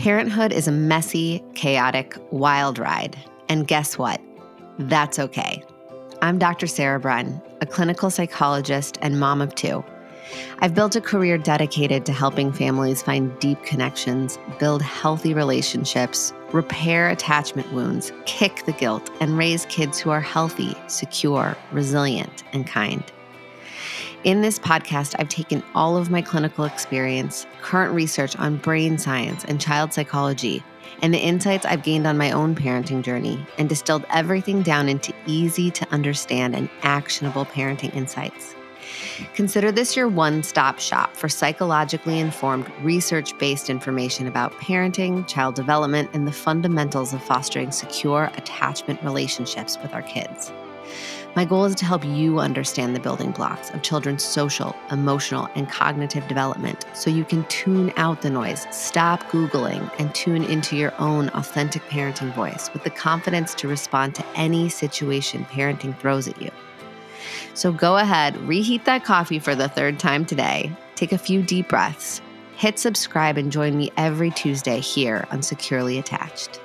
Parenthood is a messy, chaotic, wild ride. And guess what? That's okay. I'm Dr. Sarah Bren, a clinical psychologist and mom of two. I've built a career dedicated to helping families find deep connections, build healthy relationships, repair attachment wounds, kick the guilt, and raise kids who are healthy, secure, resilient, and kind. In this podcast, I've taken all of my clinical experience, current research on brain science and child psychology, and the insights I've gained on my own parenting journey, and distilled everything down into easy to understand and actionable parenting insights. Consider this your one stop shop for psychologically informed, research based information about parenting, child development, and the fundamentals of fostering secure attachment relationships with our kids. My goal is to help you understand the building blocks of children's social, emotional, and cognitive development so you can tune out the noise, stop Googling, and tune into your own authentic parenting voice with the confidence to respond to any situation parenting throws at you. So go ahead, reheat that coffee for the third time today, take a few deep breaths, hit subscribe, and join me every Tuesday here on Securely Attached.